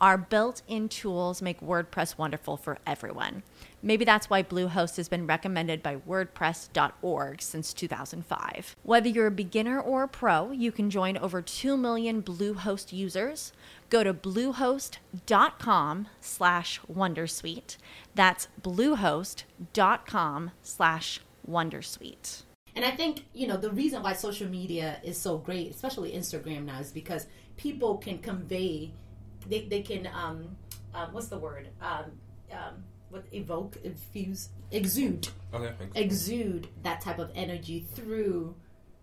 Our built in tools make WordPress wonderful for everyone. Maybe that's why Bluehost has been recommended by WordPress.org since 2005. Whether you're a beginner or a pro, you can join over 2 million Bluehost users. Go to bluehost.com slash Wondersuite. That's bluehost.com slash Wondersuite. And I think, you know, the reason why social media is so great, especially Instagram now, is because people can convey they, they can um, um, what's the word um, um, what evoke infuse exude Okay. exude that type of energy through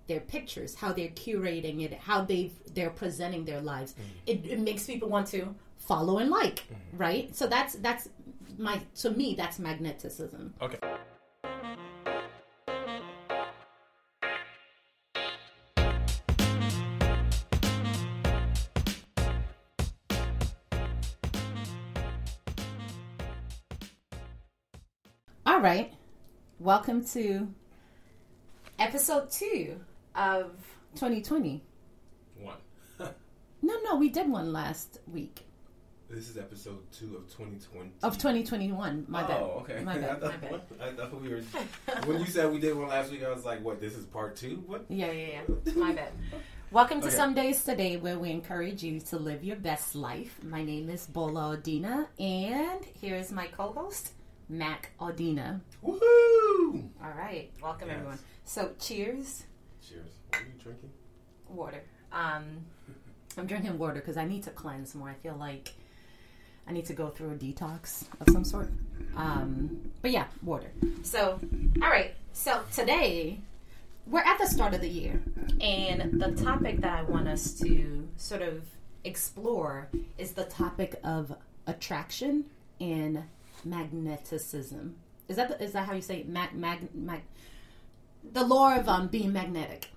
their pictures how they're curating it how they they're presenting their lives Mm-hmm. it, it makes people want to follow and like right so that's that's my to me that's magneticism Okay. All right welcome to episode two of 2020 One. no no we did one last week This is episode two of 2020. of 2021 my bad Oh, okay. my I bad, thought, my bad. I thought we were. when you said we did one last week, I was like, "What? This is part two? What?" Yeah, yeah, yeah. My bad. Welcome to Okay. Someday Is Today, where we encourage you to live your best life. My name is Bola Audena, and here is my co-host, Mac Audena. Woohoo! All right, welcome Yes. everyone. So, cheers, Cheers. What are you drinking? water. Um, I'm drinking water because I need to cleanse more. I feel like I need to go through a detox of some sort. Um, but yeah, water. So, all right. So today we're at the start of the year, and the topic that I want us to sort of explore is the topic of attraction and magneticism. Is that the, is that how you say it? mag mag mag? The law of um, being magnetic.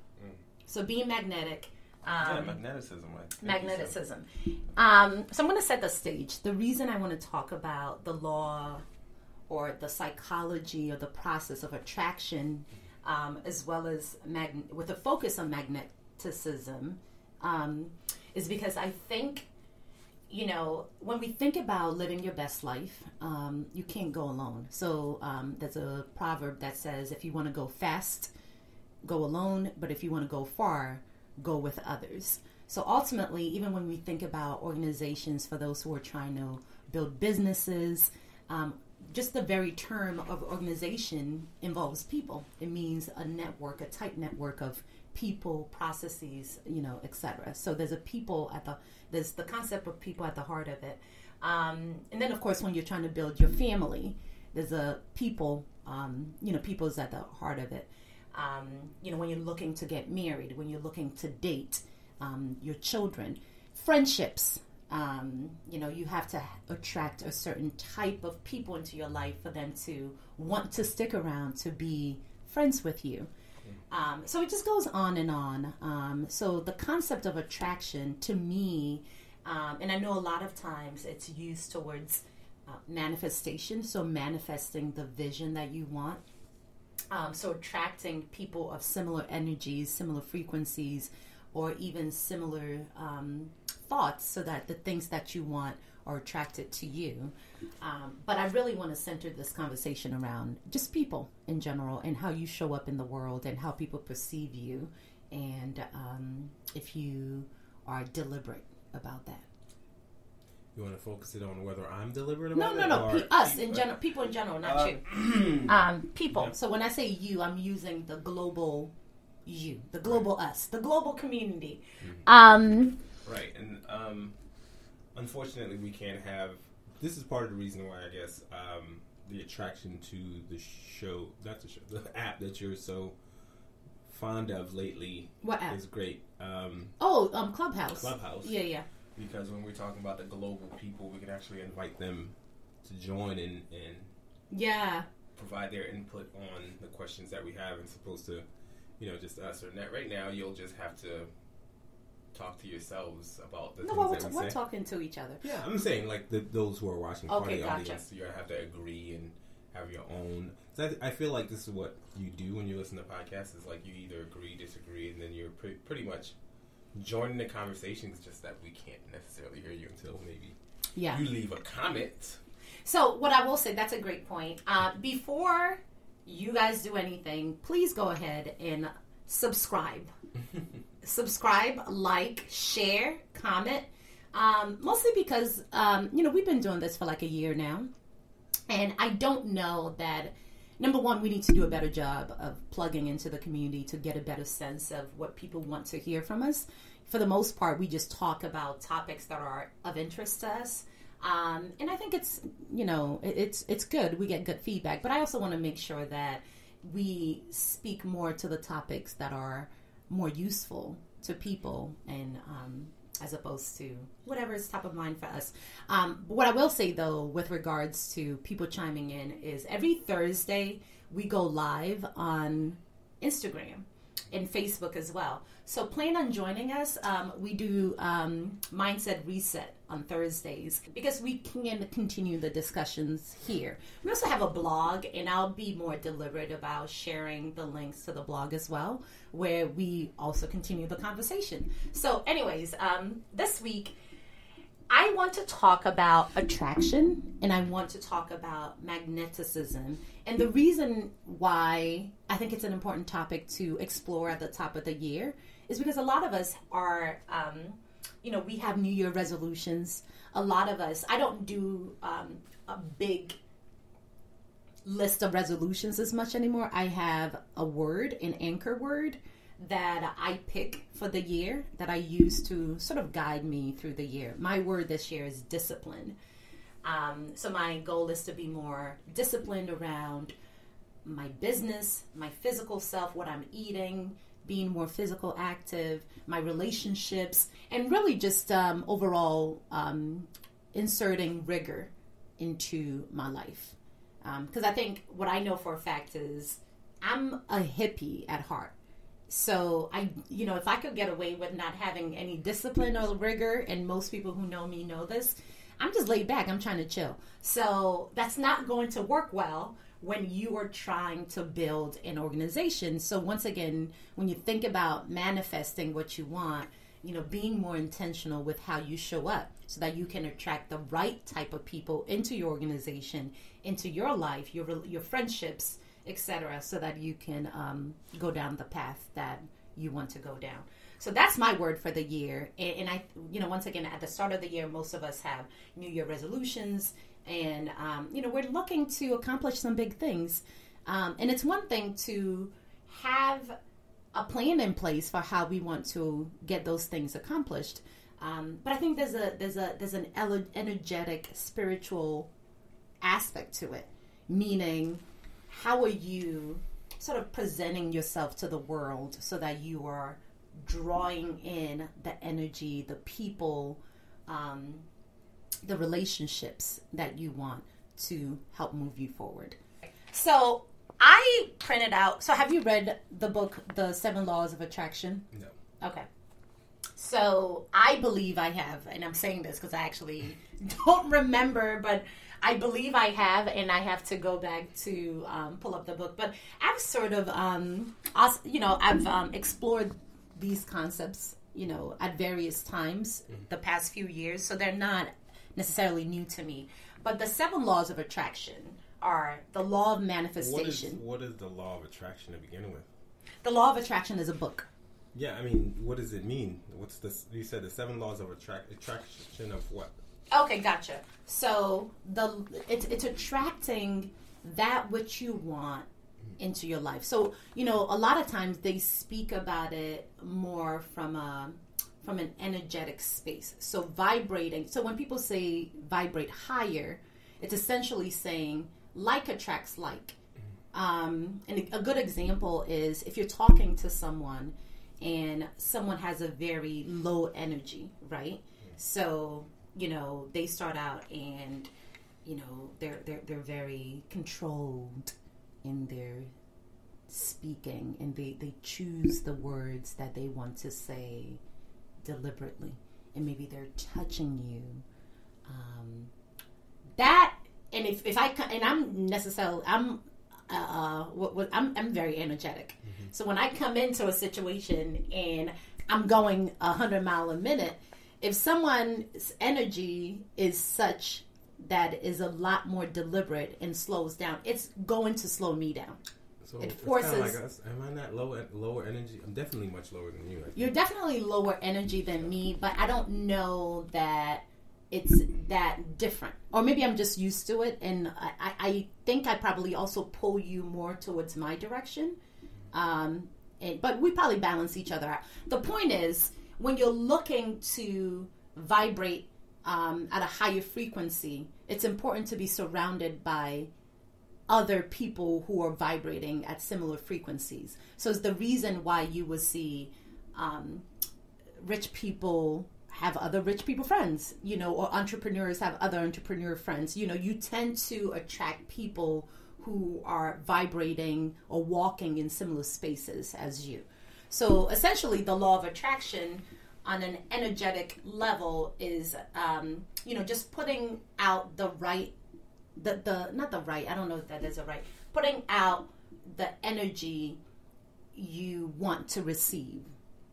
So being magnetic. yeah, Um, magneticism. You said. magnetism. Um, so I'm going to set the stage. The reason I want to talk about the law or the psychology or the process of attraction, um, as well as mag- with a focus on magneticism, um, is because I think, you know, when we think about living your best life, um, you can't go alone. So um, there's a proverb that says, if you want to go fast, go alone, but if you want to go far, go with others. So ultimately, even when we think about organizations for those who are trying to build businesses, um, just the very term of organization involves people. It means a network, a tight network of people, processes, you know, etc. So there's a people at the there's the concept of people at the heart of it. Um, and then, of course, when you're trying to build your family, there's a people, um, you know, people is at the heart of it. Um, you know, when you're looking to get married, when you're looking to date um, your children, friendships. Um, you know, you have to attract a certain type of people into your life for them to want to stick around to be friends with you. Um, so it just goes on and on. Um, so the concept of attraction to me, um, and I know a lot of times it's used towards uh, manifestation, so manifesting the vision that you want. Um, so attracting people of similar energies, similar frequencies, or even similar um, thoughts, so that the things that you want are attracted to you. Um, but I really want to center this conversation around just people in general and how you show up in the world and how people perceive you, and um, if you are deliberate about that. You want to focus it on whether I'm deliberate No, about no, it? no. or Pe- us in general, people in general, not Uh, you. Um, people. Yeah. So when I say you, I'm using the global you, the global us, the global community. Um, Right, and um, unfortunately, we can't have this is part of the reason why I guess um, the attraction to the show, not the show, the app that you're so fond of lately What app? is great. Um, Oh, um, Clubhouse. Clubhouse. Yeah, yeah. because when we're talking about the global people, we can actually invite them to join and, and Yeah. provide their input on the questions that we have, and supposed to, you know, just us or not. Right now, you'll just have to talk to yourselves about the No, things we're, that we we're say. talking to each other. Yeah, I'm saying like the, those who are watching part Okay, of the gotcha. audience, you have to agree and have your own. So I, I feel like this is what you do when you listen to podcasts. Is like you either agree, disagree, and then you're pre- pretty much joining the conversations. Just that we can't necessarily hear you until maybe Yeah. you leave a comment. So, what I will say, that's a great point. Uh, before you guys do anything, please go ahead and subscribe. subscribe, like, share, comment. Um, mostly because, um, you know, we've been doing this for like a year now. And I don't know that, number one, we need to do a better job of plugging into the community to get a better sense of what people want to hear from us. For the most part, we just talk about topics that are of interest to us. Um, and I think it's, you know, it, it's it's good. We get good feedback, but I also want to make sure that we speak more to the topics that are more useful to people and um, as opposed to whatever is top of mind for us. Um, what I will say though, with regards to people chiming in, is every Thursday we go live on Instagram and Facebook as well. So plan on joining us. Um, we do um, mindset reset on Thursdays because we can continue the discussions here. We also have a blog, and I'll be more deliberate about sharing the links to the blog as well, where we also continue the conversation. So, anyways, um, this week. I want to talk about attraction and I want to talk about magneticism. And the reason why I think it's an important topic to explore at the top of the year is because a lot of us are, um, you know, we have New Year resolutions. A lot of us, I don't do um, a big list of resolutions as much anymore. I have a word, an anchor word that I pick for the year that I use to sort of guide me through the year. My word this year is discipline. Um, so my goal is to be more disciplined around my business, my physical self, what I'm eating, being more physical active, my relationships, and really just um, overall um, inserting rigor into my life. Because I think what I know for a fact is I'm a hippie at heart. So I, you know, if I could get away with not having any discipline or rigor, and most people who know me know this, I'm just laid back. I'm trying to chill. So that's not going to work well when you are trying to build an organization. So once again, when you think about manifesting what you want, you know, being more intentional with how you show up so that you can attract the right type of people into your organization, into your life, your your friendships, etc., so that you can um, go down the path that you want to go down. So that's my word for the year. And, and, I, you know, once again, at the start of the year, most of us have New Year resolutions, and um, you know, we're looking to accomplish some big things. Um, and it's one thing to have a plan in place for how we want to get those things accomplished. Um, but I think there's a there's a there's an energetic spiritual aspect to it, meaning how are you sort of presenting yourself to the world so that you are drawing in the energy, the people, um, the relationships that you want to help move you forward. So I printed out. So have you read the book, The Seven Laws of Attraction? No. Okay. So I believe I have, and I'm saying this because I actually don't remember, but I believe I have, and I have to go back to um, pull up the book. But I've sort of, um, also, you know, I've um, explored these concepts, you know, at various times the past few years, so they're not necessarily new to me. But the seven laws of attraction are the law of What is, manifestation. what is the law of attraction to begin with? the law of attraction is a book. Yeah, I mean, what does it mean? What's this? You said the seven laws of attract attraction of what? Okay, gotcha. So the it's it's attracting that which you want into your life. So you know, a lot of times they speak about it more from a from an energetic space. So vibrating. So when people say vibrate higher, it's essentially saying like attracts like. Um, and a good example is if you're talking to someone and someone has a very low energy, right? So you know they start out and you know they're they're they're very controlled in their speaking and they they choose the words that they want to say deliberately and maybe they're touching you um, that and if, if I and I'm necessarily I'm uh, what, what I'm I'm very energetic. Mm-hmm. So when I come into a situation and I'm going a hundred mile a minute, if someone's energy is such that is a lot more deliberate and slows down, it's going to slow me down. So it forces. Like us. Am I not lower lower energy? I'm definitely much lower than you. You're definitely lower energy than me, but I don't know that it's that different. Or maybe I'm just used to it, and I, I think I probably also pull you more towards my direction. Um, and, but we probably balance each other out. The point is, when you're looking to vibrate um, at a higher frequency, it's important to be surrounded by other people who are vibrating at similar frequencies. So it's the reason why you will see um, rich people have other rich people friends, you know, or entrepreneurs have other entrepreneur friends. You know, you tend to attract people who are vibrating or walking in similar spaces as you. So essentially, the law of attraction on an energetic level is, um, you know, just putting out the right the the not the right. I don't know if that is a right. Putting out the energy you want to receive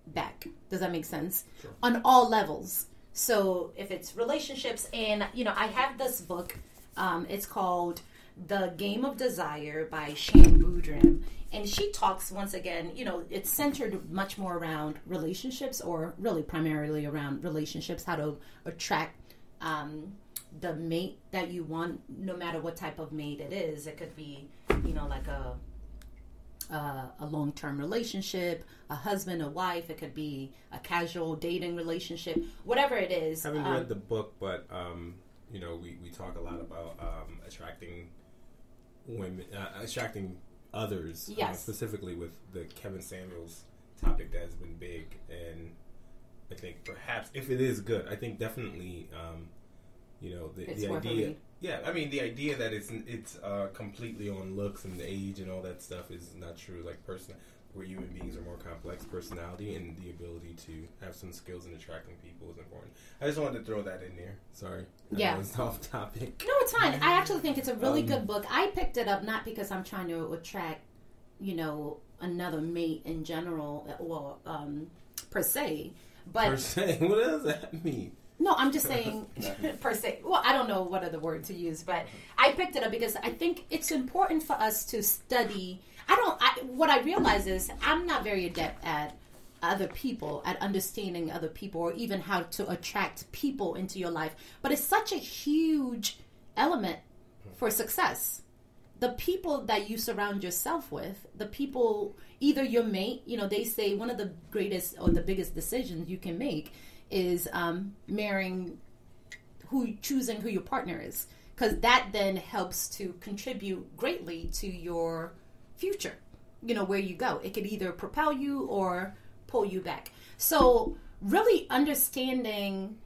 back. Does that make sense? Sure. On all levels. So if it's relationships, and you know, I have this book. Um, it's called "The Game of Desire" by Shan Boodram, and she talks once again. You know, it's centered much more around relationships, or really primarily around relationships, how to attract um, the mate that you want, no matter what type of mate it is. It could be, you know, like a uh, a long term relationship, a husband, a wife. It could be a casual dating relationship, whatever it is. I haven't um, read the book, but um, you know, we, we talk a lot about um, attracting women, uh, attracting others, uh, yes. uh, specifically with the Kevin Samuels topic that has been big. And I think perhaps if it is good, I think definitely um, you know, the, the idea. Yeah, I mean, the idea that it's it's uh, completely on looks and age and all that stuff is not true. Like, person, where human beings are more complex personality and the ability to have some skills in attracting people is important. I just wanted to throw that in there. Sorry. Yeah. It's off topic. No, it's fine. I actually think it's a really um, good book. I picked it up not because I'm trying to attract, you know, another mate in general, or um, per se, but per se. What does that mean? No, I'm just saying per se. Well, I don't know what other word to use, but I picked it up because I think it's important for us to study. I don't. I, what I realize is I'm not very adept at other people, at understanding other people, or even how to attract people into your life. But it's such a huge element for success. The people that you surround yourself with, the people, either your mate, you know, they say one of the greatest or the biggest decisions you can make is um, marrying who choosing who your partner is because that then helps to contribute greatly to your future you know where you go. It could either propel you or pull you back. So really understanding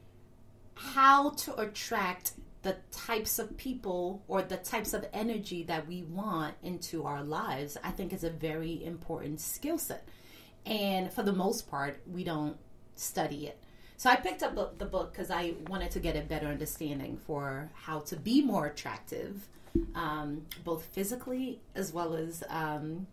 how to attract the types of people or the types of energy that we want into our lives i think is a very important skill set. And for the most part we don't study it. So I picked up the book because I wanted to get a better understanding for how to be more attractive, um, both physically as well as um,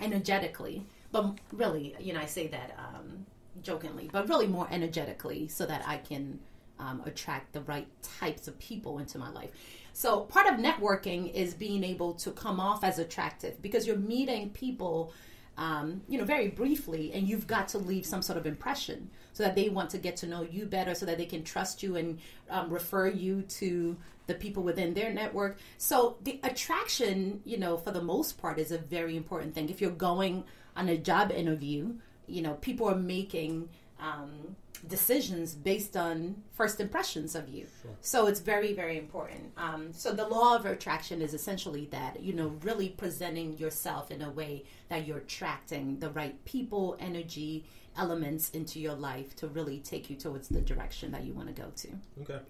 energetically. But really, you know, I say that um, jokingly, but really more energetically so that I can um, attract the right types of people into my life. So part of networking is being able to come off as attractive because you're meeting people um, you know, very briefly, and you've got to leave some sort of impression so that they want to get to know you better, so that they can trust you and um, refer you to the people within their network. So the attraction, you know, for the most part, is a very important thing. If you're going on a job interview, you know, people are making um, decisions based on first impressions of you. Sure. So it's very, very important. Um, so the law of attraction is essentially that, you know, really presenting yourself in a way that you're attracting the right people, energy, elements into your life to really take you towards the direction that you want to go to. Okay.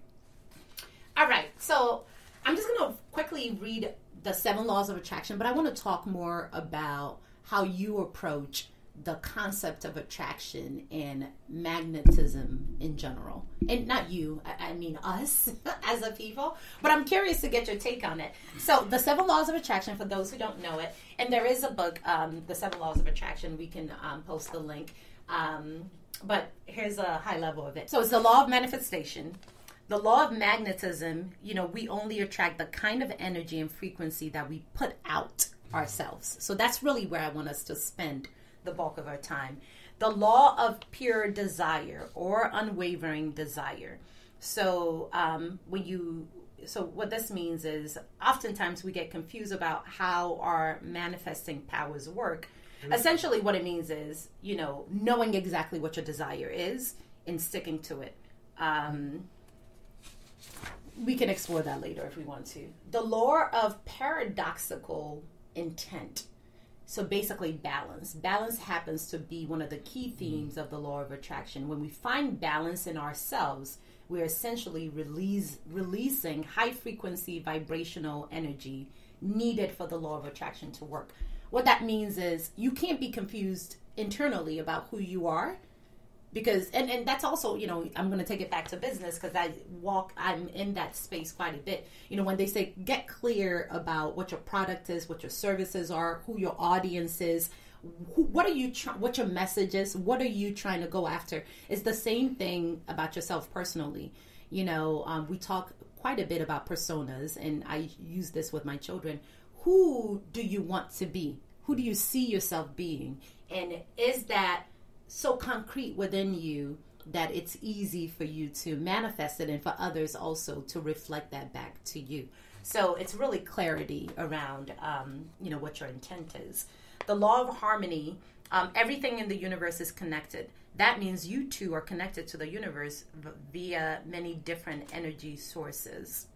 All right. So I'm just going to quickly read the seven laws of attraction, but I want to talk more about how you approach the concept of attraction and magnetism in general. And not you, I, mean us as a people. But I'm curious to get your take on it. So, the seven laws of attraction, for those who don't know it, and there is a book, um, The Seven Laws of Attraction. We can um, post the link. Um, but here's a high level of it. So, it's the law of manifestation. The law of magnetism, you know, we only attract the kind of energy and frequency that we put out ourselves. So, that's really where I want us to spend the bulk of our time. The law of pure desire or unwavering desire. So um, when you so what this means is oftentimes we get confused about how our manifesting powers work. Mm-hmm. Essentially, what it means is you know knowing exactly what your desire is and sticking to it. Um, we can explore that later if we want to. The law of paradoxical intent. So basically, balance. Balance happens to be one of the key mm-hmm. themes of the law of attraction. When we find balance in ourselves, we're essentially release, releasing high frequency vibrational energy needed for the law of attraction to work. What that means is you can't be confused internally about who you are because and, and that's also you know i'm going to take it back to business because i walk i'm in that space quite a bit. You know when they say get clear about what your product is what your services are who your audience is who, what are you what your message is what are you trying to go after? It's the same thing about yourself personally. You know um, we talk quite a bit about personas and i use this with my children. Who do you want to be? Who do you see yourself being? And is that so concrete within you that it's easy for you to manifest it and for others also to reflect that back to you. So it's really clarity around, um, you know, what your intent is. The law of harmony, um, everything in the universe is connected. That means you two are connected to the universe via many different energy sources.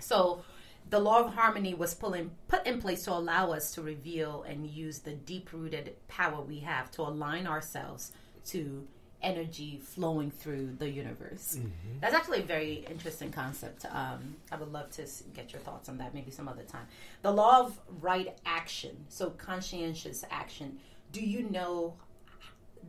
So the law of harmony was in, put in place to allow us to reveal and use the deep rooted power we have to align ourselves to energy flowing through the universe. Mm-hmm. That's actually a very interesting concept. Um, I would love to get your thoughts on that maybe some other time. The law of right action, so conscientious action. Do you know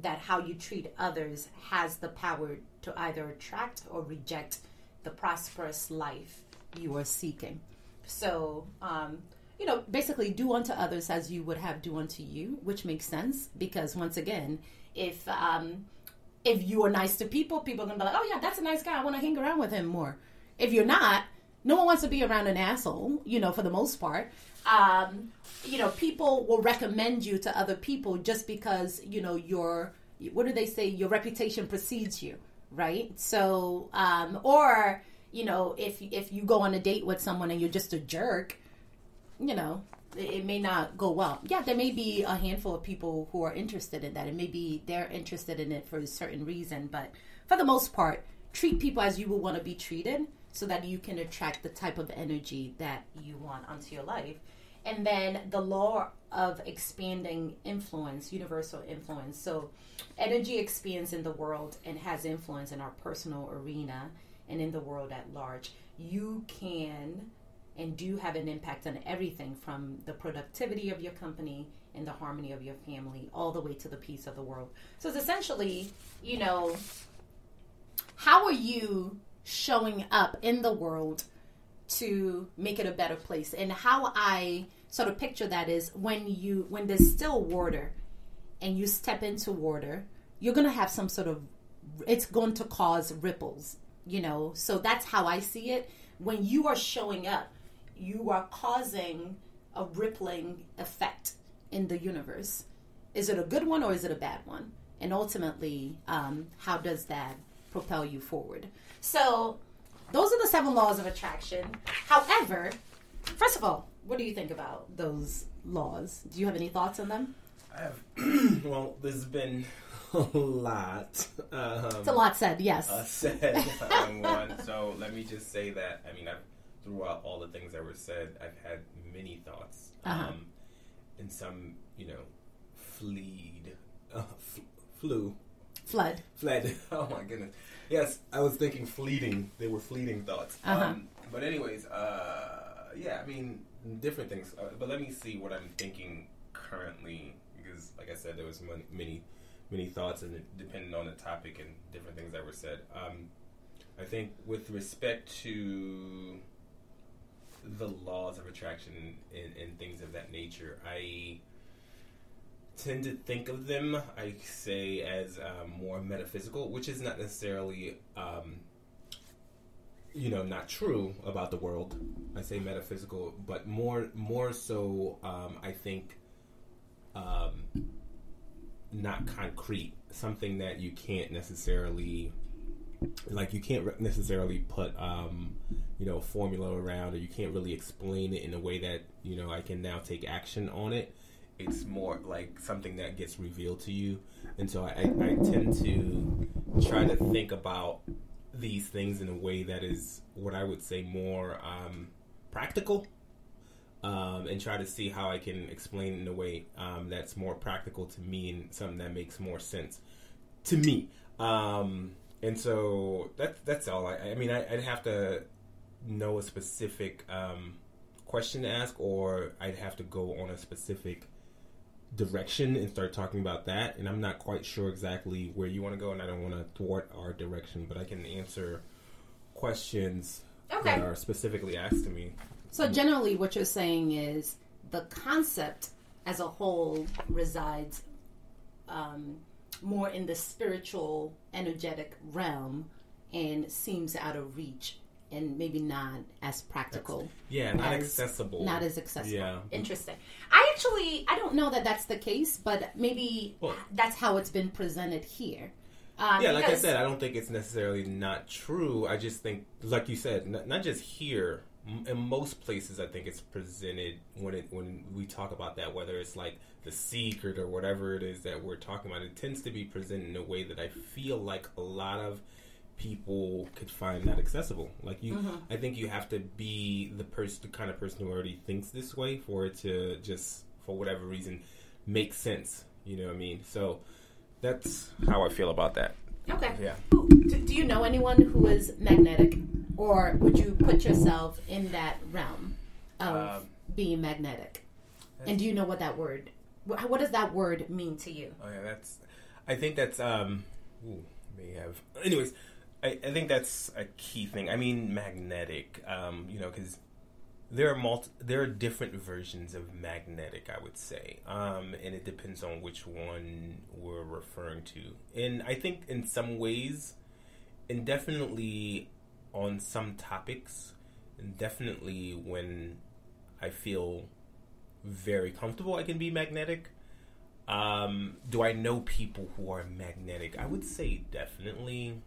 that how you treat others has the power to either attract or reject the prosperous life you are seeking? So, um, you know, basically do unto others as you would have do unto you, which makes sense because once again, if um, if you are nice to people, people are gonna be like, oh yeah, that's a nice guy. I want to hang around with him more. If you're not, no one wants to be around an asshole. You know, for the most part. Um, you know, people will recommend you to other people just because you know your what do they say? Your reputation precedes you, right? So, um, or you know, if if you go on a date with someone and you're just a jerk, you know, it, it may not go well. Yeah, there may be a handful of people who are interested in that, and maybe they're interested in it for a certain reason. But for the most part, treat people as you would want to be treated, so that you can attract the type of energy that you want onto your life. And then the law of expanding influence, universal influence. So, energy expands in the world and has influence in our personal arena and in the world at large, you can and do have an impact on everything from the productivity of your company and the harmony of your family all the way to the peace of the world. So it's essentially, you know, how are you showing up in the world to make it a better place? And how I sort of picture that is when you when there's still water and you step into water, you're going to have some sort of it's going to cause ripples you know so that's how i see it. When you are showing up you are causing a rippling effect in the universe. Is it a good one or is it a bad one? And ultimately um, how does that propel you forward? So those are the seven laws of attraction. However first of all what do you think about those laws? Do you have any thoughts on them Have. well, there's been a lot. Um, It's a lot said, yes. uh, said on one. So let me just say that I mean, I've throughout all the things that were said, I've had many thoughts, Uh-huh. um, and some, you know, fleed, uh, f- flew, Flood. fled. Oh my goodness. Yes, I was thinking fleeting. They were fleeting thoughts. Uh-huh. Um, but anyways, uh, yeah, I mean, different things. Uh, but let me see what I'm thinking currently, because, like I said, there was many, many thoughts, and it depending on the topic and different things that were said. Um, I think with respect to the laws of attraction and, and things of that nature, I tend to think of them, I say, as um, more metaphysical, which is not necessarily, um, you know, not true about the world. I say metaphysical, but more, more so, um, I think, um, not concrete. Something that you can't necessarily, like, you can't necessarily put, um, you know, a formula around, or you can't really explain it in a way that you know I can now take action on it it's more like something that gets revealed to you and so I, I tend to try to think about these things in a way that is what i would say more um, practical um, and try to see how i can explain in a way um, that's more practical to me and something that makes more sense to me um, and so that, that's all I, I mean I, i'd have to know a specific um, question to ask or i'd have to go on a specific direction and start talking about that. And I'm not quite sure exactly where you want to go, and I don't want to thwart our direction, but I can answer questions Okay. that are specifically asked to me. So generally, what you're saying is the concept as a whole resides um, more in the spiritual, energetic realm, and seems out of reach, and maybe not as practical. Yeah, not As- accessible. Not as accessible. Yeah. Interesting. I actually I don't know that that's the case, but maybe Well- that's how it's been presented here. Um, yeah, like I said, I don't think it's necessarily not true. I just think, like you said, not, not just here. In most places, I think it's presented when it when we talk about that, whether it's like the secret or whatever it is that we're talking about. It tends to be presented in a way that I feel like a lot of people could find that accessible. Like you, mm-hmm. I think you have to be the person, the kind of person who already thinks this way for it to just, for whatever reason, make sense. You know what I mean? So that's how I feel about that. Okay. Yeah. Do, do you know anyone who is magnetic, or would you put yourself in that realm of Um, being magnetic? And do you know what that word? wh- What does that word mean to you? Oh yeah, that's. I think that's. um ooh, May have. Anyways, I, I think that's a key thing. I mean, magnetic. Um, you know, because there are multi, there are different versions of magnetic. I would say, um, and it depends on which one we're referring to. And I think in some ways, and definitely on some topics, and definitely when I feel very comfortable, I can be magnetic. Um, do I know people who are magnetic? I would say definitely.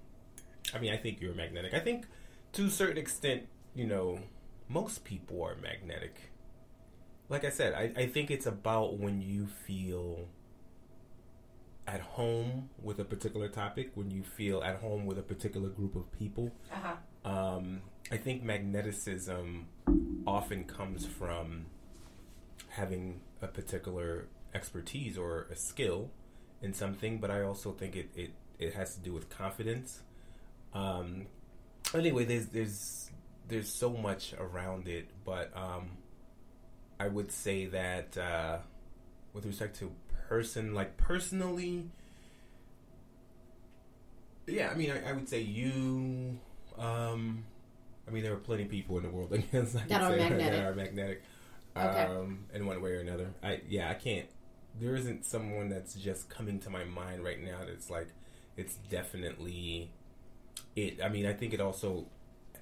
I mean, I think you're magnetic. I think to a certain extent, you know, most people are magnetic. Like I said, I, I think it's about when you feel at home with a particular topic, when you feel at home with a particular group of people. Uh-huh. Um, I think magneticism often comes from having a particular expertise or a skill in something, but I also think it, it, it has to do with confidence. Um, anyway, there's there's there's so much around it, but um, I would say that uh, with respect to person, like personally, yeah, I mean, I, I would say you. Um, I mean, there are plenty of people in the world I guess I That are say, magnetic. that are magnetic, Okay. um, in one way or another. I yeah, I can't. There isn't someone that's just coming to my mind right now. That's like, it's definitely it. I mean, I think it also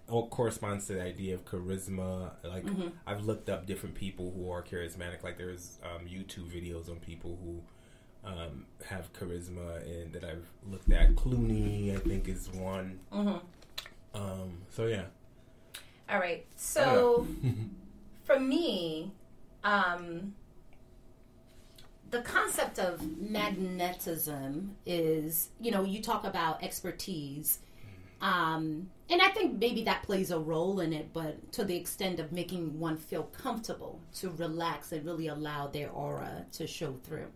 all corresponds to the idea of charisma. Like Mm-hmm. I've looked up different people who are charismatic. Like there's um, YouTube videos on people who um, have charisma, and that I've looked at. Clooney, I think, is one. Mm-hmm. Um, so yeah. All right. So for me, um, the concept of magnetism is, you know, you talk about expertise. Um, and I think maybe that plays a role in it, but to the extent of making one feel comfortable to relax and really allow their aura to show through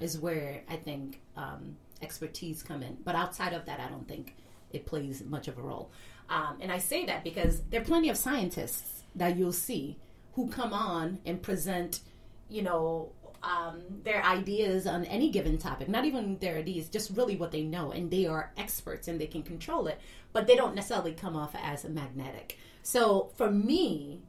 is where I think um, expertise come in. But outside of that, I don't think it plays much of a role. Um, and I say that because there are plenty of scientists that you'll see who come on and present, you know, um, their ideas on any given topic, not even their ideas, just really what they know, and they are experts and they can control it, but they don't necessarily come off as magnetic. So for me,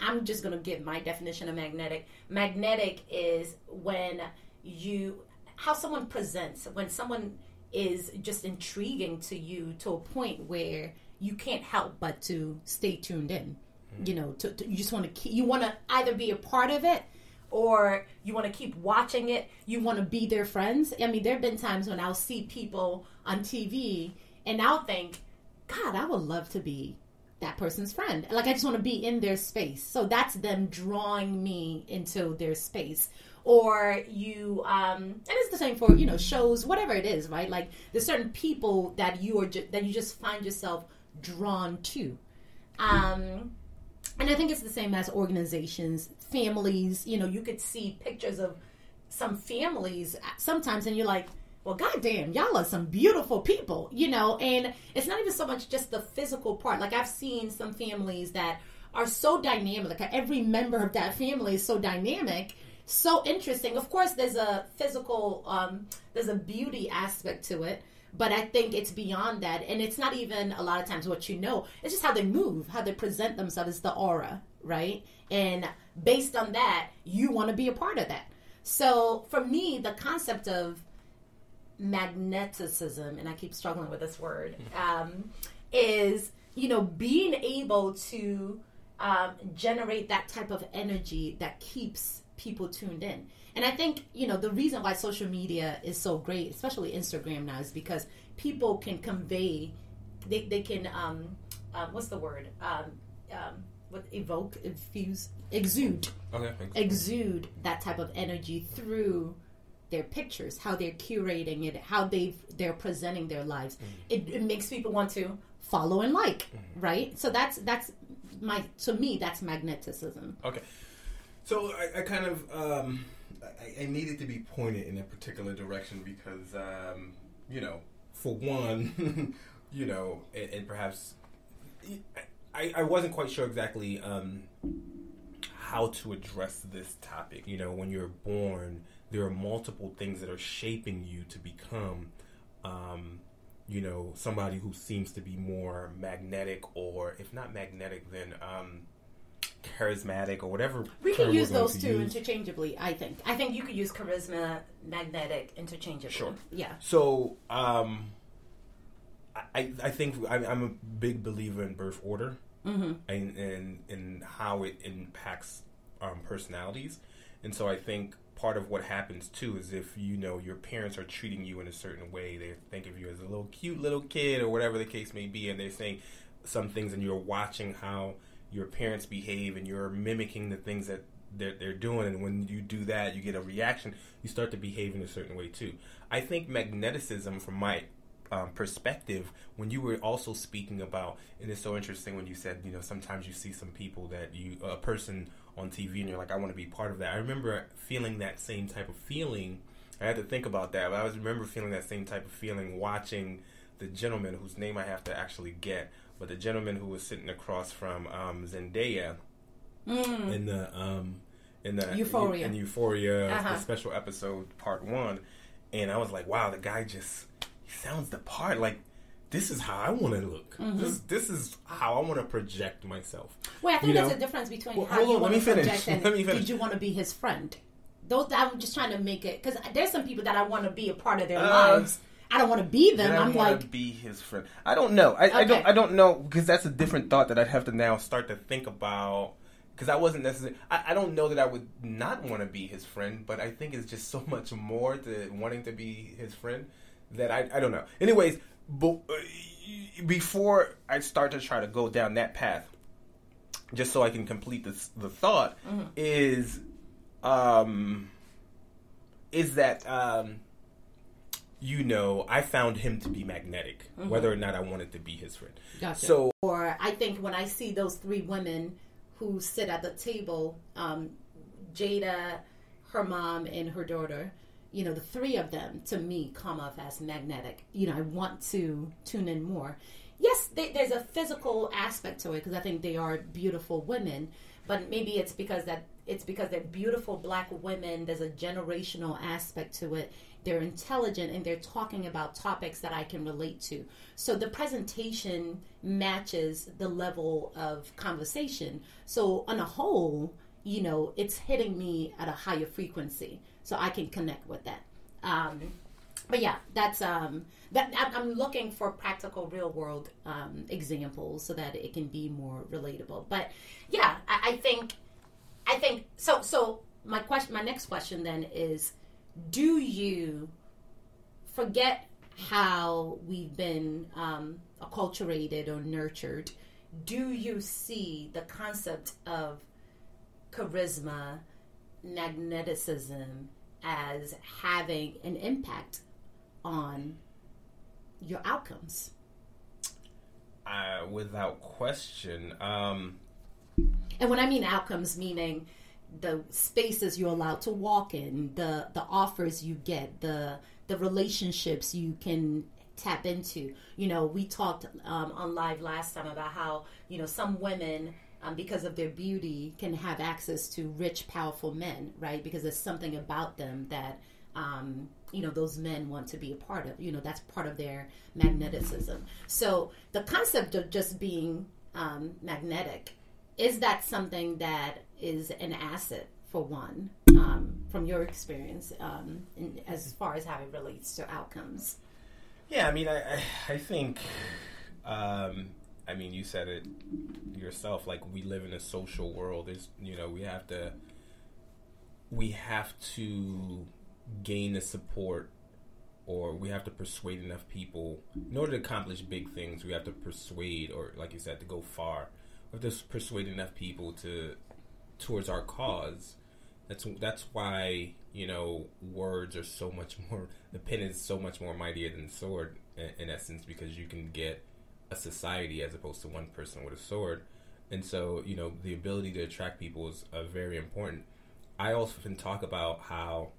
I'm just going to give my definition of magnetic. Magnetic is when you, how someone presents, when someone is just intriguing to you to a point where you can't help but to stay tuned in. You know, to, to, you just want to keep, you want to either be a part of it or you want to keep watching it. You want to be their friends. I mean, there have been times when I'll see people on TV and I'll think, God, I would love to be that person's friend. Like, I just want to be in their space. So that's them drawing me into their space. Or you, um, and it's the same for you know shows, whatever it is, right? Like there's certain people that you are ju- that you just find yourself drawn to. Um, and I think it's the same as organizations, families. You know, you could see pictures of some families sometimes, and you're like, well, goddamn, y'all are some beautiful people, you know. And it's not even so much just the physical part. Like I've seen some families that are so dynamic. Like every member of that family is so dynamic, so interesting. Of course, there's a physical, um, there's a beauty aspect to it but I think it's beyond that. And it's not even a lot of times what you know, it's just how they move, how they present themselves, it's the aura, right? And based on that, you want to be a part of that. So for me, the concept of magneticism, and I keep struggling with this word, um, is, you know, being able to um, generate that type of energy that keeps people tuned in. And I think, you know, the reason why social media is so great, especially Instagram now, is because people can convey, they, they can, um, uh, what's the word? Um, um, what evoke, infuse, exude, Okay. exude that type of energy through their pictures, how they're curating it, how they they're presenting their lives. It, it makes people want to follow and like, right? So that's that's my to me that's magneticism. Okay. So I, I kind of um, I, I needed to be pointed in a particular direction because um, you know, for one, you know, and, and perhaps I, I wasn't quite sure exactly um, how to address this topic. You know, when you're born, there are multiple things that are shaping you to become. Um, you know, somebody who seems to be more magnetic, or if not magnetic, then um, charismatic, or whatever. We can use those two use. interchangeably. I think. I think you could use charisma, magnetic interchangeably. Sure. Yeah. So, um, I I think I'm, I'm a big believer in birth order Mm-hmm. and and and how it impacts um, personalities, and so I think part of what happens too is if you know your parents are treating you in a certain way, they think of you as a little cute little kid or whatever the case may be, and they're saying some things, and you're watching how your parents behave, and you're mimicking the things that they're, they're doing, and when you do that, you get a reaction. You start to behave in a certain way too. I think magneticism, from my um, perspective, when you were also speaking about, and it's so interesting when you said, you know, sometimes you see some people that you, a person on TV, and you're like, I want to be part of that. I remember feeling that same type of feeling. I had to think about that, but I was remember feeling that same type of feeling watching the gentleman whose name I have to actually get, but the gentleman who was sitting across from um, Zendaya in the um, in the Mm. Euphoria. in Euphoria, Uh-huh. the special episode part one, and I was like, wow, the guy just he sounds the part. Like this is how I want to look. Mm-hmm. This this is how I want to project myself. Wait, I think You there's know? a difference between Well, how you on, want to project and Let me finish. did you want to be his friend. Those I'm just trying to make it because there's some people that I want to be a part of their Uh, lives. I don't want to be them. I I'm like, be his friend. I don't know. I, I don't. I don't know because that's a different thought that I'd have to now start to think about. Because I wasn't necessarily. I, I don't know that I would not want to be his friend, but I think it's just so much more to wanting to be his friend that I. I don't know. Anyways, but, uh, before I start to try to go down that path, just so I can complete this, the thought Mm-hmm. is, um, is that um, you know I found him to be magnetic, whether or not I wanted to be his friend. Gotcha. So Or I think when I see those three women who sit at the table, um, Jada, her mom, and her daughter, you know, the three of them to me come off as magnetic. You know, I want to tune in more. Yes, they, there's a physical aspect to it because I think they are beautiful women, but maybe it's because that it's because they're beautiful black women. There's a generational aspect to it. They're intelligent and they're talking about topics that I can relate to. So the presentation matches the level of conversation. So on a whole, you know, it's hitting me at a higher frequency, so I can connect with that. Um, but yeah, that's um, that I'm- looking for practical, real world um, examples so that it can be more relatable. But yeah, I, I think I think so. So my question, my next question then is: Do you forget how we've been um, acculturated or nurtured? Do you see the concept of charisma, magneticism as having an impact on your outcomes? uh, without question, um, And when I mean outcomes, meaning the spaces you're allowed to walk in, the the offers you get, the the relationships you can tap into. You know, we talked um, on live last time about how you know some women. Um, because of their beauty, can have access to rich, powerful men, right? Because there's something about them that um, you know those men want to be a part of. You know, that's part of their magneticism. So the concept of just being um, magnetic is that something that is an asset for one um, from your experience um, in, as far as how it relates to outcomes Yeah, I mean, I, I, think, um, I mean, you said it yourself. Like, we live in a social world. There's, you know, we have to, we have to gain the support, or we have to persuade enough people in order to accomplish big things. We have to persuade, or like you said, to go far. We have to persuade enough people to towards our cause. That's that's why you know words are so much more. The pen is so much more mightier than the sword in, in essence because you can get a society as opposed to one person with a sword. And so you know the ability to attract people is uh, very important. I often talk about how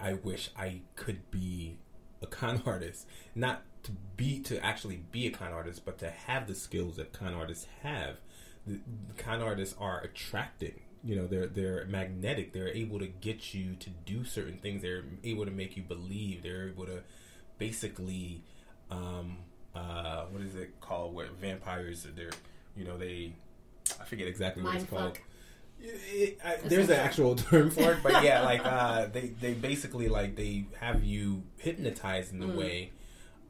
I wish I could be a con artist, not to be to actually be a con artist, but to have the skills that con artists have. Con artists are attracting. You know, they're they're magnetic. They're able to get you to do certain things. They're able to make you believe. They're able to basically, um, uh, what is it called? Where vampires? They're you know they, I forget exactly what it's Mind called. fuck. It, I, there's an actual term for it, but yeah, like uh, they they basically like they have you hypnotized in a way,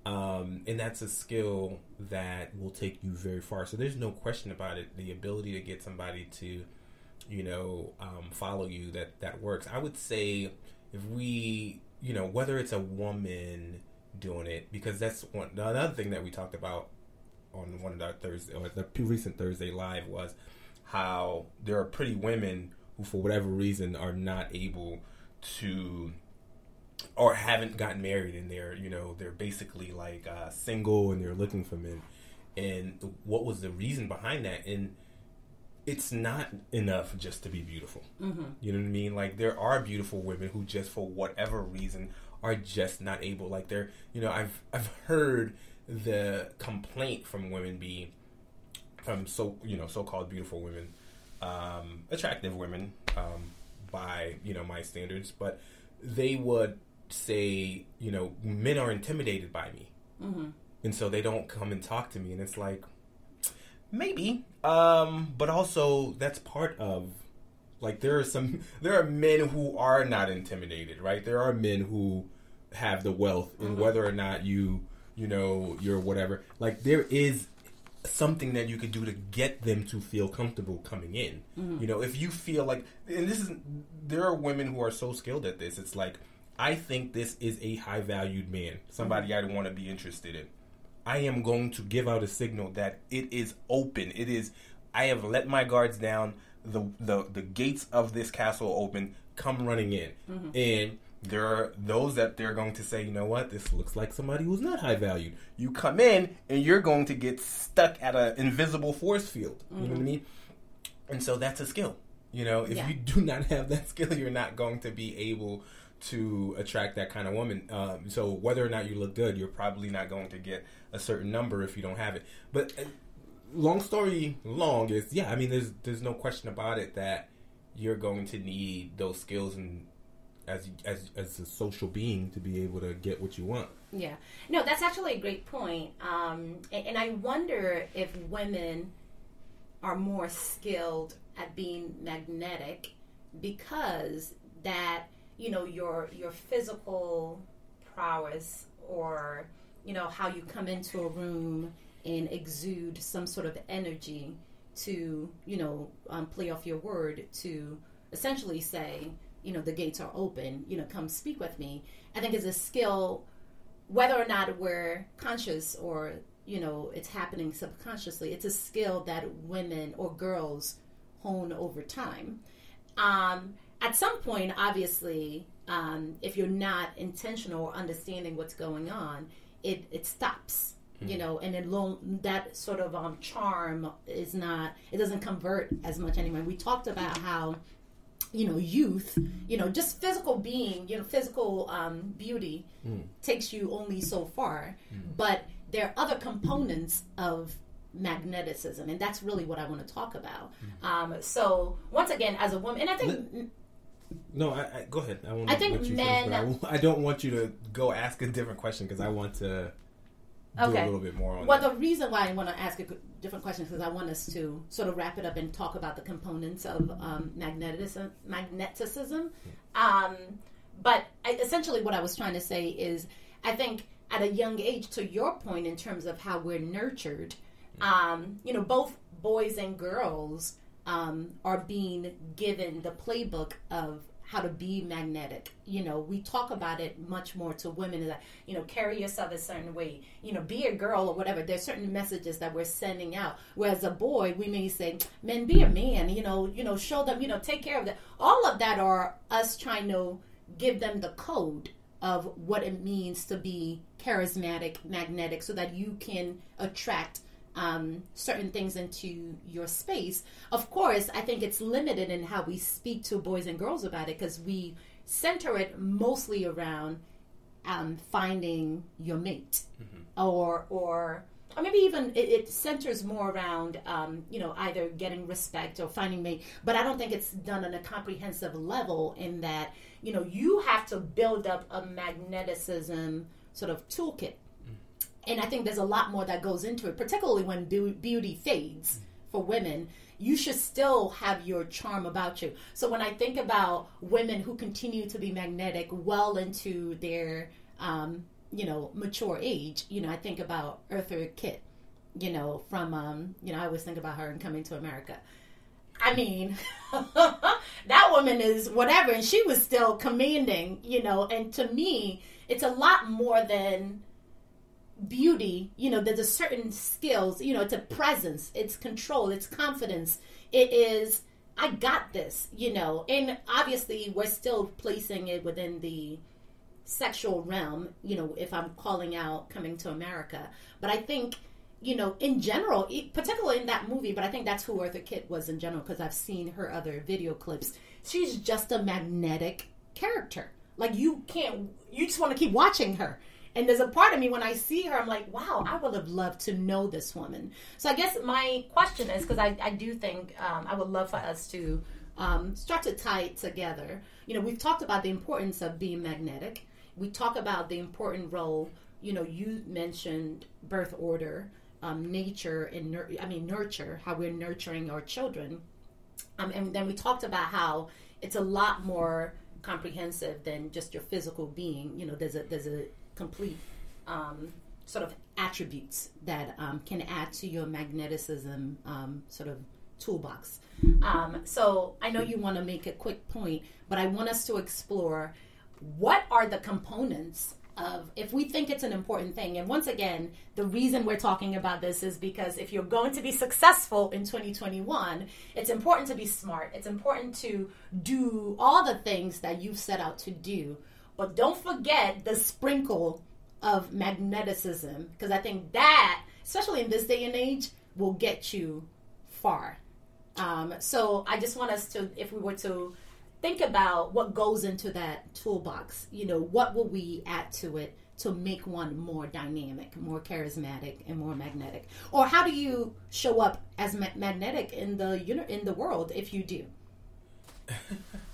um, and that's a skill that will take you very far. So there's no question about it. The ability to get somebody to, you know, um, follow you that that works. I would say if we, you know, whether it's a woman doing it, because that's one another thing that we talked about on one of our Thursday or the recent Thursday live was how there are pretty women who, for whatever reason, are not able to or haven't gotten married and they're you know they're basically like uh, single and they're looking for men. And what was the reason behind that? And it's not enough just to be beautiful. You know what i mean? Like there are beautiful women who just for whatever reason are just not able. Like they're you know i've i've heard the complaint from women be from so you know so-called beautiful women um, attractive women um, by you know my standards. But they would say you know men are intimidated by me. Mm-hmm. And so they don't come and talk to me. And it's like maybe. Um but also that's part of like there are some there are men who are not intimidated right? There are men who have the wealth and mm-hmm. whether or not you you know you're whatever. Like there is something that you could do to get them to feel comfortable coming in. Mm-hmm. You know if you feel like and this is there are women who are so skilled at this. It's like i think this is a high valued man somebody i'd want to be interested in I am going to give out a signal that it is open. It is. I have let my guards down. The the the gates of this castle open. Come running in, mm-hmm. and there are those that they're going to say, you know what, this looks like somebody who's not high valued. You come in and you're going to get stuck at an invisible force field. You know what I mm-hmm. mean? And so that's a skill. You know, if Yeah. you do not have that skill, you're not going to be able to attract that kind of woman. Um, so whether or not you look good, you're probably not going to get a certain number if you don't have it. But uh, long story long is yeah. I mean, there's there's no question about it that you're going to need those skills and as as as a social being to be able to get what you want. Yeah. No, that's actually a great point. Um, and, and I wonder if women are more skilled at being magnetic because that, you know, your your physical prowess or, you know, how you come into a room and exude some sort of energy to, you know, um, play off your word to essentially say, you know, the gates are open, you know, come speak with me. I think is a skill whether or not we're conscious or you know it's happening subconsciously it's a skill that women or girls hone over time um, at some point obviously um, if you're not intentional or understanding what's going on it, it stops you know and then lo- that sort of um, charm is not it doesn't convert as much anymore. We talked about how you know youth you know just physical being you know physical um, beauty takes you only so far but there are other components of magneticism and that's really what i want to talk about. Um, so once again as a woman and i think No, I, I go ahead. I want I to think you men- finish, I, I don't want you to go ask a different question because I want to do Okay. a little bit more on Well, that. the reason why I want to ask a different question is because I want us to sort of wrap it up and talk about the components of um, magnetism. Magneticism. Um, but I, essentially, what I was trying to say is, I think at a young age, to your point, in terms of how we're nurtured, um, you know, both boys and girls um, are being given the playbook of how to be magnetic. You know, we talk about it much more to women that, you know, carry yourself a certain way, you know, be a girl or whatever. There's certain messages that we're sending out. Whereas a boy, we may say, man, be a man, you know, you know, show them, you know, take care of that. All of that are us trying to give them the code of what it means to be charismatic, magnetic, so that you can attract um, certain things into your space. Of course, I think it's limited in how we speak to boys and girls about it because we center it mostly around um, finding your mate, or or or maybe even it, it centers more around um, you know either getting respect or finding mate. But I don't think it's done on a comprehensive level in that you know you have to build up a magneticism sort of toolkit and I think there's a lot more that goes into it, particularly when beau- beauty fades for women. You should still have your charm about you. So when I think about women who continue to be magnetic well into their, um, you know, mature age, you know, I think about Eartha Kitt, you know, from, um, you know, I always think about her in Coming to America. I mean, that woman is whatever, and she was still commanding, you know. And to me, it's a lot more than beauty. You know, there's a certain skills. You know, it's a presence, it's control, it's confidence. It is. I got this. You know, and obviously we're still placing it within the sexual realm. You know, if I'm calling out coming to America, but I think you know, in general, particularly in that movie, but I think that's who Eartha Kitt was in general because I've seen her other video clips. She's just a magnetic character. Like you can't, you just want to keep watching her. And there's a part of me when I see her, I'm like, wow, I would have loved to know this woman. So I guess my question is because I, I do think um, I would love for us to um, start to tie it together. You know, we've talked about the importance of being magnetic. We talk about the important role. You know, you mentioned birth order, um, nature, and nur- I mean nurture. How we're nurturing our children, um, and then we talked about how it's a lot more comprehensive than just your physical being. You know, there's a there's a complete um, sort of attributes that um, can add to your magneticism um, sort of toolbox. Um, so I know you want to make a quick point, but I want us to explore what are the components of if we think it's an important thing. And once again, the reason we're talking about this is because if you're going to be successful in 2021, it's important to be smart. It's important to do all the things that you've set out to do. But don't forget the sprinkle of magneticism because I think that, especially in this day and age, will get you far. Um, so I just want us to, if we were to think about what goes into that toolbox, you know, what will we add to it to make one more dynamic, more charismatic, and more magnetic? Or how do you show up as ma- magnetic in the in the world if you do?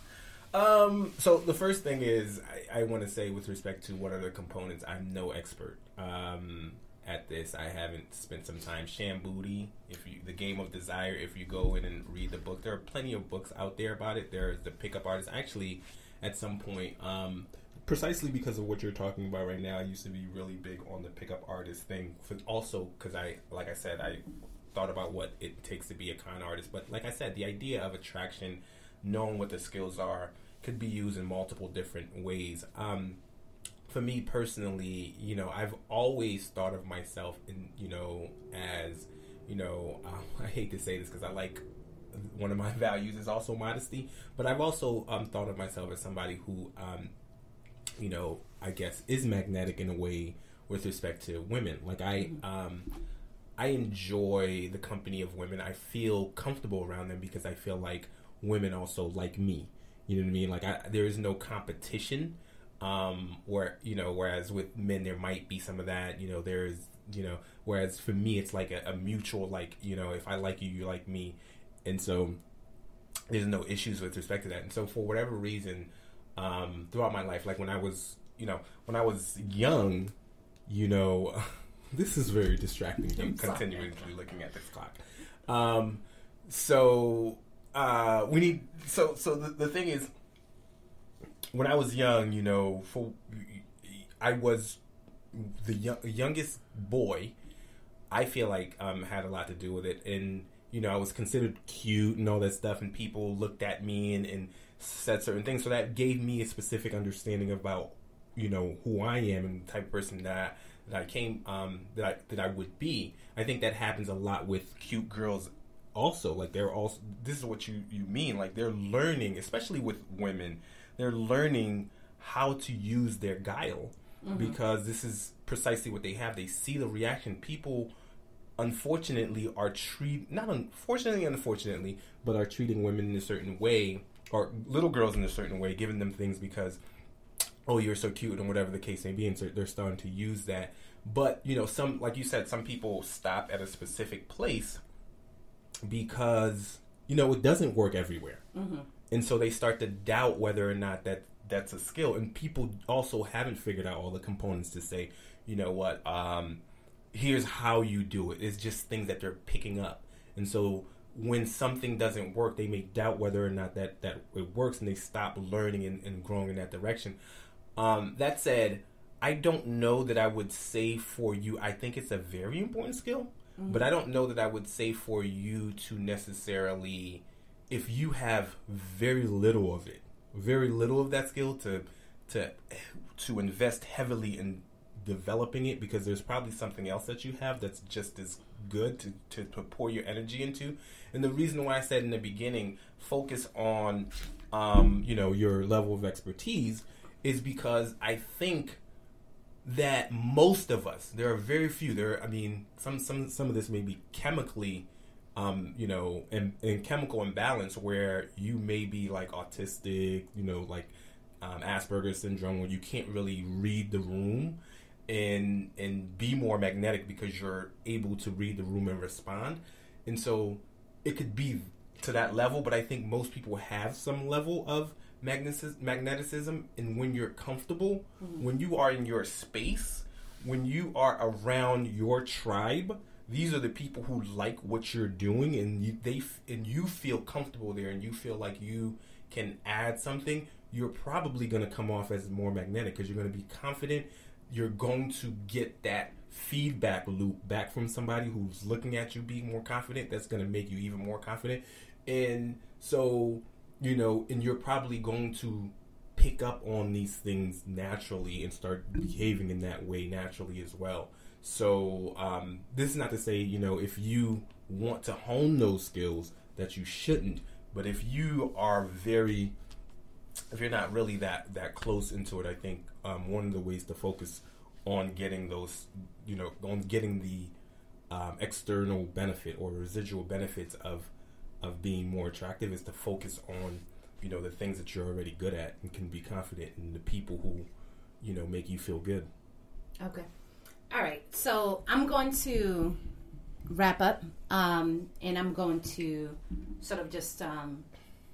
Um, so the first thing is I, I want to say with respect to what are the components, I'm no expert um, at this. I haven't spent some time. Shan Boodram, if you the Game of Desire, if you go in and read the book, there are plenty of books out there about it. There's the Pickup Artist. Actually, at some point, um, precisely because of what you're talking about right now, I used to be really big on the pickup artist thing. Also, because I, like I said, I thought about what it takes to be a con artist. But like I said, the idea of attraction, knowing what the skills are could be used in multiple different ways. Um, for me personally, you know, I've always thought of myself in, you know, as, you know, um, I hate to say this because I like one of my values is also modesty, but I've also um, thought of myself as somebody who, um, you know, I guess is magnetic in a way with respect to women. Like I, um, I enjoy the company of women. I feel comfortable around them because I feel like women also like me. You know what I mean? Like I, there is no competition. Um, where you know, whereas with men there might be some of that. You know, there's you know, whereas for me it's like a, a mutual like you know, if I like you, you like me, and so there's no issues with respect to that. And so for whatever reason, um, throughout my life, like when I was you know when I was young, you know, this is very distracting. I'm continuing to be looking at this clock. Um, so uh, we need so so the, the thing is when I was young, you know, for I was the young, youngest boy. I feel like um, had a lot to do with it, and you know, I was considered cute and all that stuff, and people looked at me and, and said certain things. So that gave me a specific understanding about you know who I am and the type of person that that I came um, that I, that I would be. I think that happens a lot with cute girls also like they're also this is what you you mean like they're learning especially with women they're learning how to use their guile mm-hmm. because this is precisely what they have. They see the reaction. People unfortunately are treat not unfortunately unfortunately but are treating women in a certain way or little girls in a certain way giving them things because oh you're so cute and whatever the case may be and so they're starting to use that. But you know some like you said some people stop at a specific place because you know it doesn't work everywhere. And so they start to doubt whether or not that that's a skill. And people also haven't figured out all the components to say you know what um here's how you do it. It's just things that they're picking up. And so when something doesn't work they may doubt whether or not that that it works and they stop learning and, and growing in that direction. Um that said i don't know that i would say for you i think it's a very important skill but I don't know that I would say for you to necessarily, if you have very little of it, very little of that skill to to to invest heavily in developing it because there's probably something else that you have that's just as good to, to, to pour your energy into. And the reason why I said in the beginning, focus on um, you know, your level of expertise is because I think that most of us, there are very few. There, I mean, some some some of this may be chemically, um, you know, in, in chemical imbalance where you may be like autistic, you know, like um, Asperger's syndrome, where you can't really read the room and and be more magnetic because you're able to read the room and respond. And so it could be to that level, but I think most people have some level of magneticism. And when you're comfortable, mm-hmm. when you are in your space, when you are around your tribe, these are the people who like what you're doing, and you, they f- and you feel comfortable there, and you feel like you can add something. You're probably going to come off as more magnetic because you're going to be confident. You're going to get that feedback loop back from somebody who's looking at you being more confident. That's going to make you even more confident. And so, you know, and you're probably going to pick up on these things naturally and start behaving in that way naturally as well. So, um, this is not to say, you know, if you want to hone those skills that you shouldn't, but if you are very if you're not really that that close into it, I think um, one of the ways to focus on getting those, you know, on getting the um, external benefit or residual benefits of of being more attractive is to focus on, you know, the things that you're already good at and can be confident in the people who, you know, make you feel good. Okay. All right. So I'm going to wrap up, um, and I'm going to sort of just um,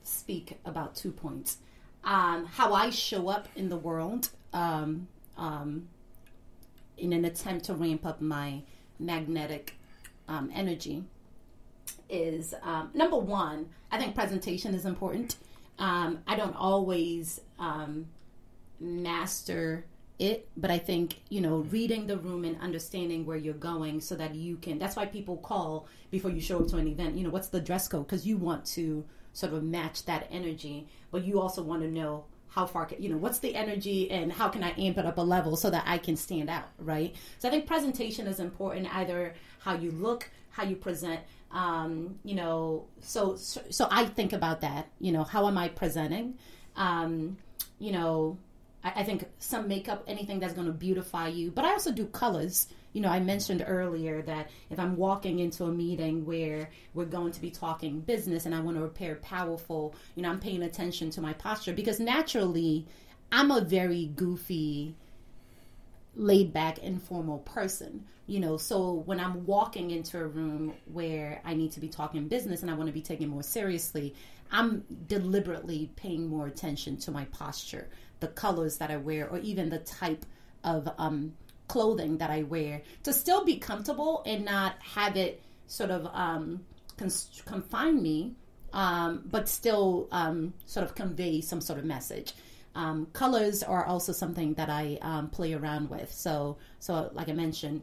speak about two points. Um, how I show up in the world um, um, in an attempt to ramp up my magnetic um, energy is um, number one, I think presentation is important. Um, I don't always um, master it, but I think, you know, reading the room and understanding where you're going so that you can, that's why people call before you show up to an event, you know, what's the dress code? Because you want to sort of match that energy, but you also want to know how far can, you know what's the energy and how can i amp it up a level so that i can stand out right so i think presentation is important either how you look how you present um, you know so, so i think about that you know how am i presenting? Um, you know I, I think some makeup anything that's going to beautify you but i also do colors. You know, I mentioned earlier that if I'm walking into a meeting where we're going to be talking business and I want to appear powerful, you know, I'm paying attention to my posture because naturally I'm a very goofy, laid back, informal person. You know, so when I'm walking into a room where I need to be talking business and I want to be taken more seriously, I'm deliberately paying more attention to my posture, the colors that I wear, or even the type of um, clothing that I wear to still be comfortable and not have it sort of um, confine me, um, but still um, sort of convey some sort of message. Um, colors are also something that I um, play around with. So, so like I mentioned,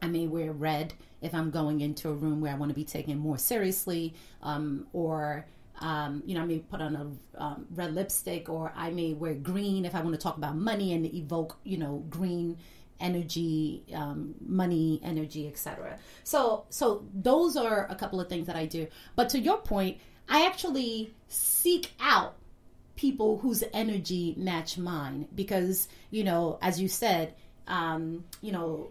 I may wear red if I'm going into a room where I want to be taken more seriously, um, or um, you know, I may put on a um, red lipstick, or I may wear green if I want to talk about money and evoke, you know, green energy, um, money, energy, etc. So, so those are a couple of things that I do. But to your point, I actually seek out people whose energy match mine because you know, as you said, um, you know,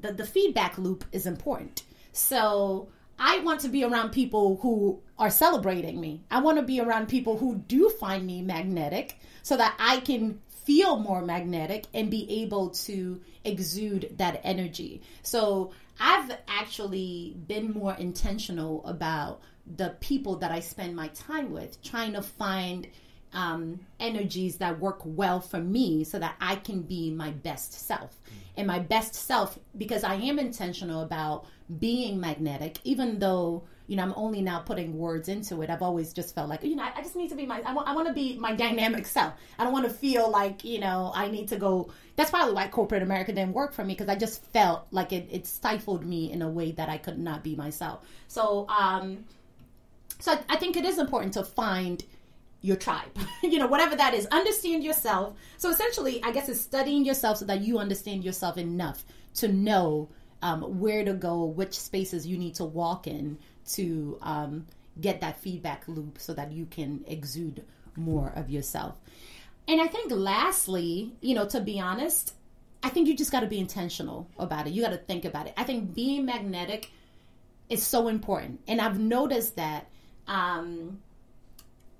the the feedback loop is important. So. I want to be around people who are celebrating me. I want to be around people who do find me magnetic so that I can feel more magnetic and be able to exude that energy. So I've actually been more intentional about the people that I spend my time with, trying to find um, energies that work well for me so that I can be my best self. And my best self, because I am intentional about being magnetic, even though you know, I'm only now putting words into it. I've always just felt like, you know, I, I just need to be my, I want, I want to be my dynamic self. I don't want to feel like, you know, I need to go. That's probably why corporate America didn't work for me because I just felt like it, it stifled me in a way that I could not be myself. So, um, so I, I think it is important to find your tribe, you know, whatever that is. Understand yourself. So essentially, I guess it's studying yourself so that you understand yourself enough to know um, where to go, which spaces you need to walk in to um, get that feedback loop so that you can exude more of yourself. And I think, lastly, you know, to be honest, I think you just got to be intentional about it. You got to think about it. I think being magnetic is so important. And I've noticed that um,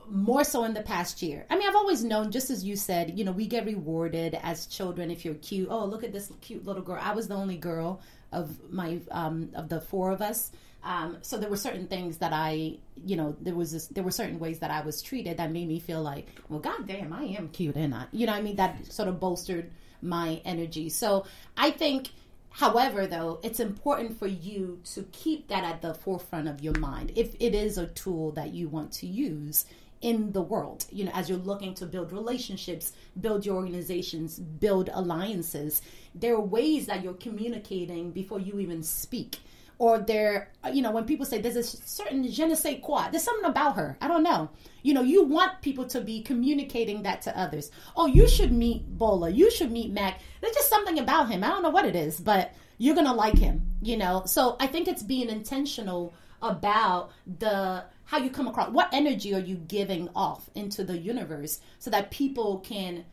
more so in the past year. I mean, I've always known, just as you said, you know, we get rewarded as children if you're cute. Oh, look at this cute little girl. I was the only girl of my um, of the four of us. Um, so there were certain things that I, you know, there was this, there were certain ways that I was treated that made me feel like, well, goddamn, I am cute, and I, you know, I mean, that sort of bolstered my energy. So I think, however, though, it's important for you to keep that at the forefront of your mind if it is a tool that you want to use in the world you know as you're looking to build relationships build your organizations build alliances there are ways that you're communicating before you even speak or there, you know, when people say there's a certain je ne sais quoi, there's something about her. I don't know. You know, you want people to be communicating that to others. Oh, you should meet Bola. You should meet Mac. There's just something about him. I don't know what it is, but you're going to like him, you know? So I think it's being intentional about the how you come across what energy are you giving off into the universe so that people can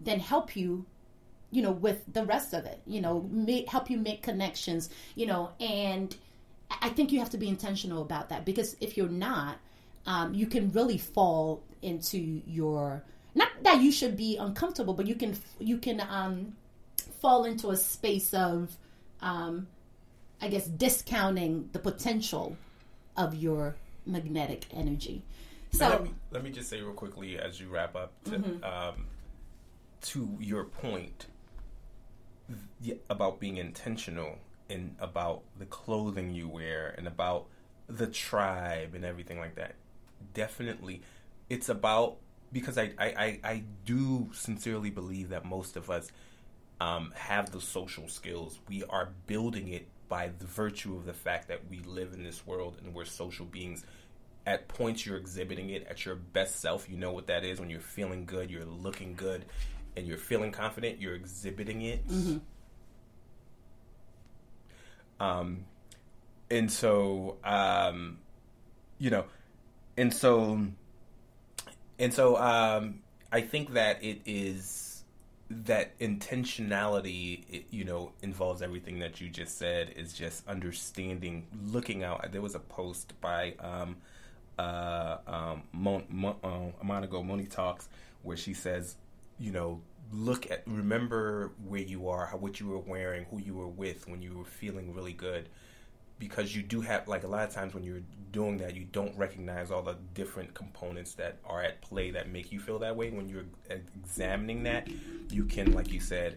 then help you you know with the rest of it you know make, help you make connections you know and i think you have to be intentional about that because if you're not um, you can really fall into your not that you should be uncomfortable but you can you can um, fall into a space of um, i guess discounting the potential of your magnetic energy. So let me, let me, just say real quickly as you wrap up to, mm-hmm. um, to your point about being intentional and about the clothing you wear and about the tribe and everything like that. Definitely, it's about because I, I, I, I do sincerely believe that most of us um, have the social skills. We are building it by the virtue of the fact that we live in this world and we're social beings. At points, you're exhibiting it at your best self. You know what that is when you're feeling good, you're looking good, and you're feeling confident. You're exhibiting it. Mm-hmm. Um, and so, um, you know, and so, and so, um, I think that it is that intentionality it, you know involves everything that you just said is just understanding looking out there was a post by um uh um Mon, Mon, uh, Monaco Moni talks where she says you know look at remember where you are how, what you were wearing who you were with when you were feeling really good. Because you do have like a lot of times when you're doing that you don't recognize all the different components that are at play that make you feel that way. When you're examining that you can like you said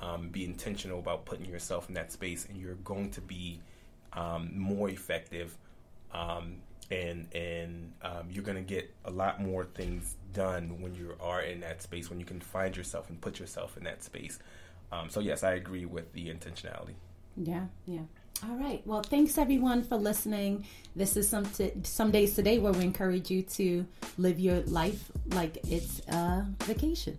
um, be intentional about putting yourself in that space and you're going to be um, more effective um, and and um, you're going to get a lot more things done when you are in that space when you can find yourself and put yourself in that space um, so yes i agree with the intentionality yeah yeah all right. Well, thanks everyone for listening. This is some t- Someday Is Today where we encourage you to live your life like it's a vacation.